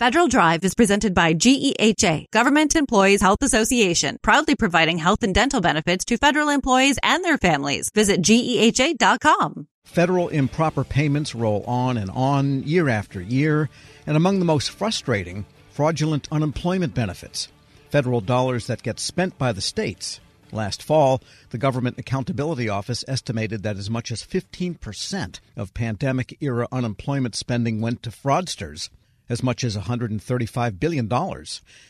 Federal Drive is presented by GEHA, Government Employees Health Association, proudly providing health and dental benefits to federal employees and their families. Visit GEHA.com. Federal improper payments roll on and on year after year, and among the most frustrating, fraudulent unemployment benefits. Federal dollars that get spent by the states. Last fall, the Government Accountability Office estimated that as much as 15% of pandemic era unemployment spending went to fraudsters as much as $135 billion.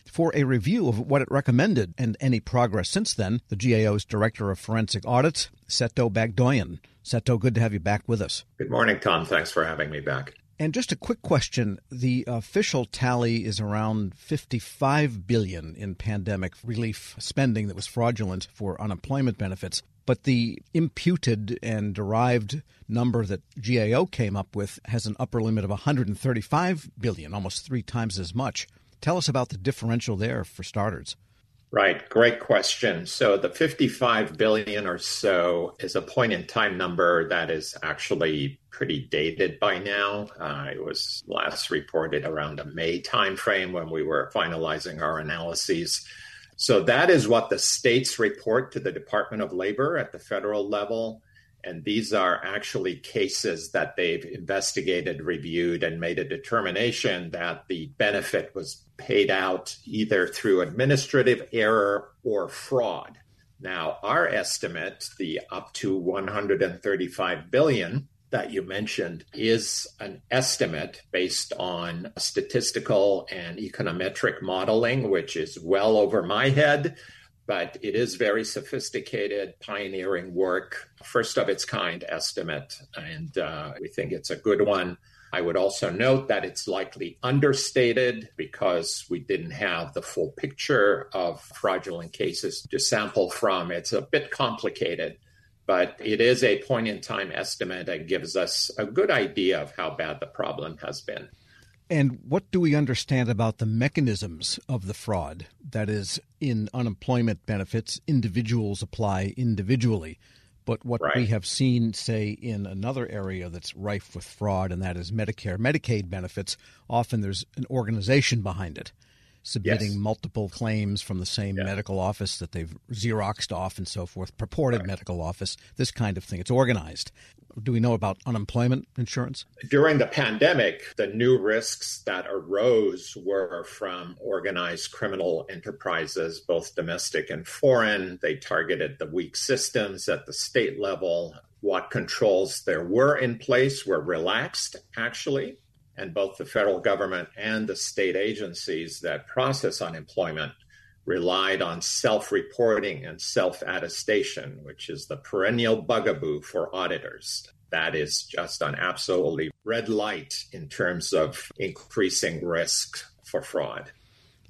For a review of what it recommended and any progress since then, the GAO's Director of Forensic Audits, Seto Bagdoyan. Seto, good to have you back with us. Good morning, Tom. Thanks for having me back. And just a quick question. The official tally is around 55 billion in pandemic relief spending that was fraudulent for unemployment benefits. But the imputed and derived number that GAO came up with has an upper limit of 135 billion, almost three times as much. Tell us about the differential there for starters. Right, great question. So the 55 billion or so is a point in time number that is actually pretty dated by now. Uh, it was last reported around the May timeframe when we were finalizing our analyses. So that is what the states report to the Department of Labor at the federal level. And these are actually cases that they've investigated, reviewed, and made a determination that the benefit was paid out either through administrative error or fraud. Now, our estimate, the up to 135 billion, that you mentioned is an estimate based on statistical and econometric modeling, which is well over my head, but it is very sophisticated, pioneering work, first of its kind estimate, and uh, we think it's a good one. I would also note that it's likely understated because we didn't have the full picture of fraudulent cases to sample from. It's a bit complicated but it is a point in time estimate that gives us a good idea of how bad the problem has been. And what do we understand about the mechanisms of the fraud? That is, in unemployment benefits, individuals apply individually. But what right. we have seen, say, in another area that's rife with fraud, and that is Medicare, Medicaid benefits, often there's an organization behind it submitting yes. multiple claims from the same yeah. medical office that they've xeroxed off and so forth, purported right. medical office, this kind of thing. It's organized. Do we know about unemployment insurance? During the pandemic, the new risks that arose were from organized criminal enterprises, both domestic and foreign. They targeted the weak systems at the state level. What controls there were in place were relaxed, actually and both the federal government and the state agencies that process unemployment relied on self reporting and self attestation, which is the perennial bugaboo for auditors. That is just an absolutely red light in terms of increasing risk for fraud.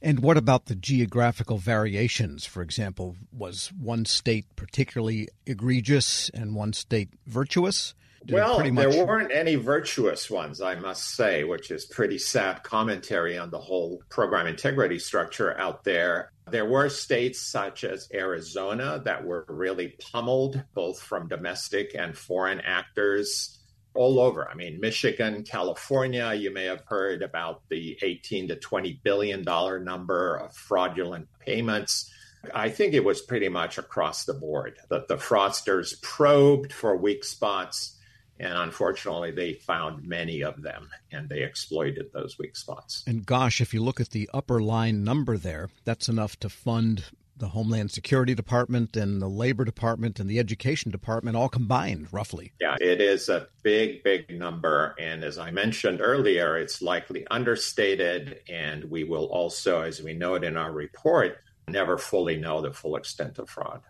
And what about the geographical variations? For example, was one state particularly egregious and one state virtuous? Well, much... there weren't any virtuous ones, I must say, which is pretty sad commentary on the whole program integrity structure out there. There were states such as Arizona that were really pummeled, both from domestic and foreign actors all over. I mean, Michigan, California, you may have heard about the 18 to 20 billion dollar number of fraudulent payments. I think it was pretty much across the board that the fraudsters probed for weak spots and unfortunately, they found many of them and they exploited those weak spots. And gosh, if you look at the upper line number there, that's enough to fund the Homeland Security Department and the Labor Department and the Education Department all combined, roughly. Yeah, it is a big, big number. And as I mentioned earlier, it's likely understated. And we will also, as we note in our report, never fully know the full extent of fraud.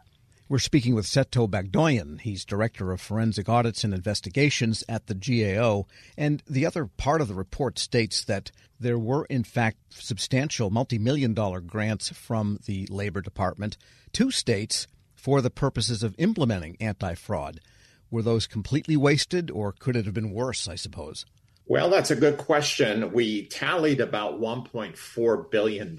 We're speaking with Seto Bagdoyan. He's Director of Forensic Audits and Investigations at the GAO. And the other part of the report states that there were, in fact, substantial multi million dollar grants from the Labor Department to states for the purposes of implementing anti fraud. Were those completely wasted, or could it have been worse, I suppose? Well, that's a good question. We tallied about $1.4 billion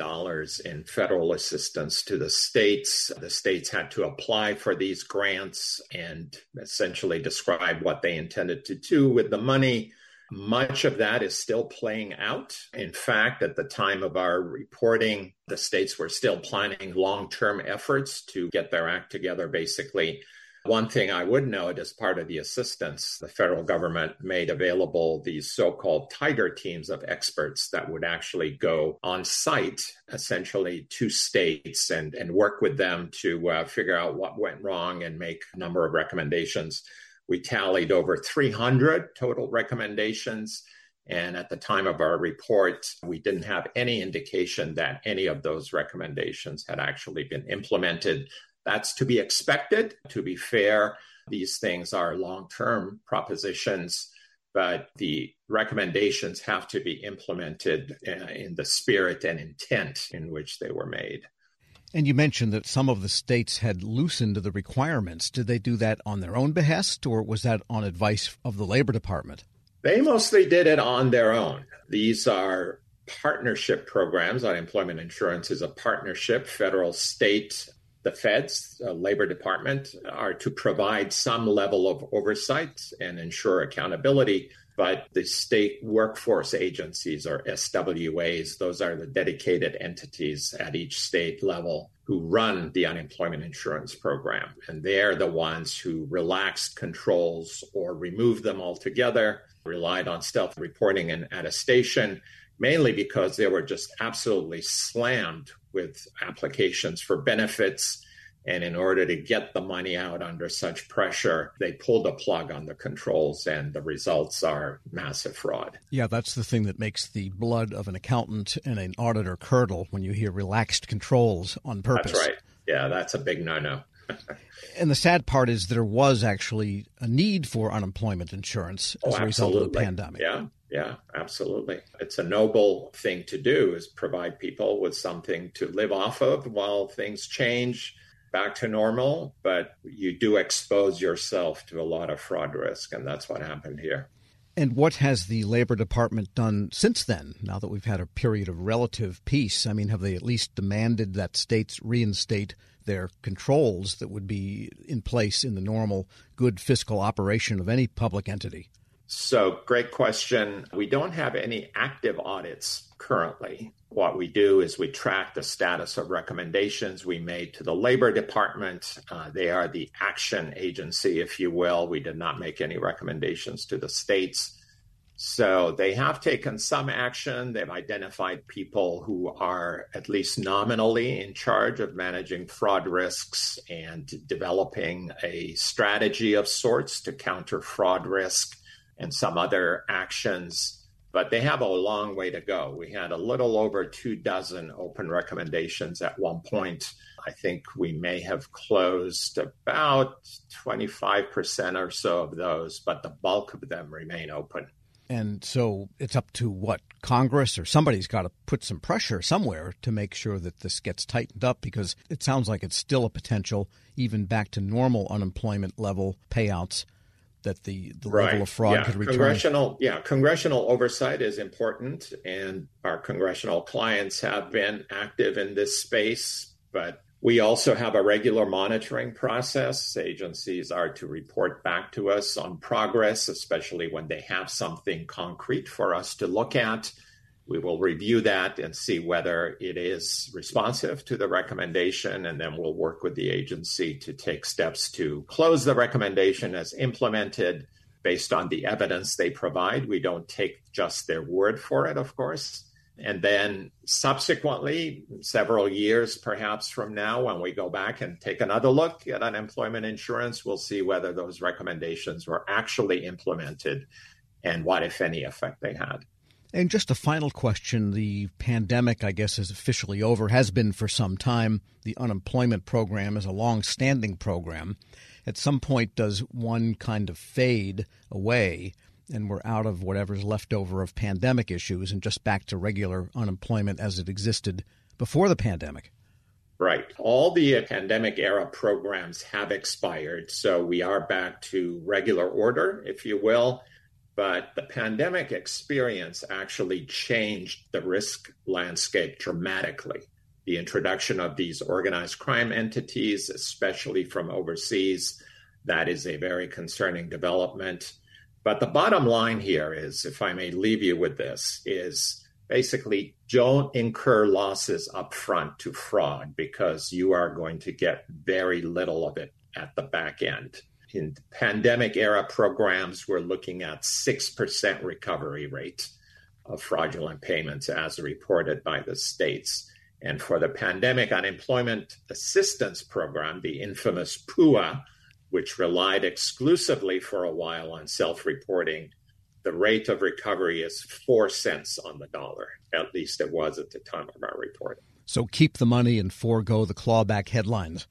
in federal assistance to the states. The states had to apply for these grants and essentially describe what they intended to do with the money. Much of that is still playing out. In fact, at the time of our reporting, the states were still planning long term efforts to get their act together, basically one thing I would note as part of the assistance, the federal government made available these so called tiger teams of experts that would actually go on site, essentially to states, and, and work with them to uh, figure out what went wrong and make a number of recommendations. We tallied over 300 total recommendations. And at the time of our report, we didn't have any indication that any of those recommendations had actually been implemented. That's to be expected. To be fair, these things are long term propositions, but the recommendations have to be implemented uh, in the spirit and intent in which they were made. And you mentioned that some of the states had loosened the requirements. Did they do that on their own behest, or was that on advice of the Labor Department? They mostly did it on their own. These are partnership programs. Unemployment insurance is a partnership, federal, state, the feds, uh, Labor Department, are to provide some level of oversight and ensure accountability. But the state workforce agencies, or SWAs, those are the dedicated entities at each state level who run the unemployment insurance program. And they're the ones who relaxed controls or removed them altogether, relied on self reporting and attestation, mainly because they were just absolutely slammed with applications for benefits. And in order to get the money out under such pressure, they pulled a plug on the controls, and the results are massive fraud. Yeah, that's the thing that makes the blood of an accountant and an auditor curdle when you hear relaxed controls on purpose. That's right. Yeah, that's a big no no. and the sad part is there was actually a need for unemployment insurance oh, as oh, a result of the pandemic. Yeah, yeah, absolutely. It's a noble thing to do is provide people with something to live off of while things change back to normal, but you do expose yourself to a lot of fraud risk and that's what happened here. And what has the Labor Department done since then, now that we've had a period of relative peace? I mean, have they at least demanded that states reinstate their controls that would be in place in the normal good fiscal operation of any public entity? So, great question. We don't have any active audits currently. What we do is we track the status of recommendations we made to the Labor Department. Uh, they are the action agency, if you will. We did not make any recommendations to the states. So they have taken some action. They've identified people who are at least nominally in charge of managing fraud risks and developing a strategy of sorts to counter fraud risk and some other actions. But they have a long way to go. We had a little over two dozen open recommendations at one point. I think we may have closed about 25% or so of those, but the bulk of them remain open. And so it's up to what Congress or somebody's got to put some pressure somewhere to make sure that this gets tightened up because it sounds like it's still a potential, even back to normal unemployment level payouts, that the, the right. level of fraud yeah. could return. Congressional, yeah, congressional oversight is important, and our congressional clients have been active in this space. But we also have a regular monitoring process. Agencies are to report back to us on progress, especially when they have something concrete for us to look at. We will review that and see whether it is responsive to the recommendation, and then we'll work with the agency to take steps to close the recommendation as implemented based on the evidence they provide. We don't take just their word for it, of course. And then subsequently, several years perhaps from now, when we go back and take another look at unemployment insurance, we'll see whether those recommendations were actually implemented and what, if any, effect they had. And just a final question. The pandemic, I guess, is officially over, has been for some time. The unemployment program is a long standing program. At some point, does one kind of fade away and we're out of whatever's left over of pandemic issues and just back to regular unemployment as it existed before the pandemic? Right. All the uh, pandemic era programs have expired. So we are back to regular order, if you will. But the pandemic experience actually changed the risk landscape dramatically. The introduction of these organized crime entities, especially from overseas, that is a very concerning development But the bottom line here is, if I may leave you with this, is basically don't incur losses up front to fraud because you are going to get very little of it at the back end. In pandemic era programs, we're looking at 6% recovery rate of fraudulent payments as reported by the states. And for the Pandemic Unemployment Assistance Program, the infamous PUA, which relied exclusively for a while on self reporting, the rate of recovery is four cents on the dollar. At least it was at the time of our reporting. So keep the money and forego the clawback headlines.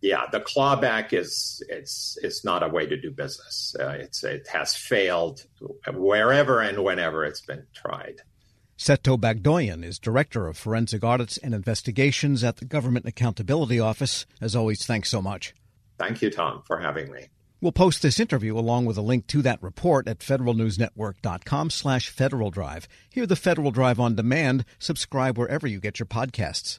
Yeah, the clawback is it's it's not a way to do business. Uh, it's it has failed wherever and whenever it's been tried. Seto Bagdoyan is Director of Forensic Audits and Investigations at the Government Accountability Office. As always, thanks so much. Thank you, Tom, for having me. We'll post this interview along with a link to that report at federalnewsnetwork.com slash Federal Drive. Hear the Federal Drive on demand. Subscribe wherever you get your podcasts.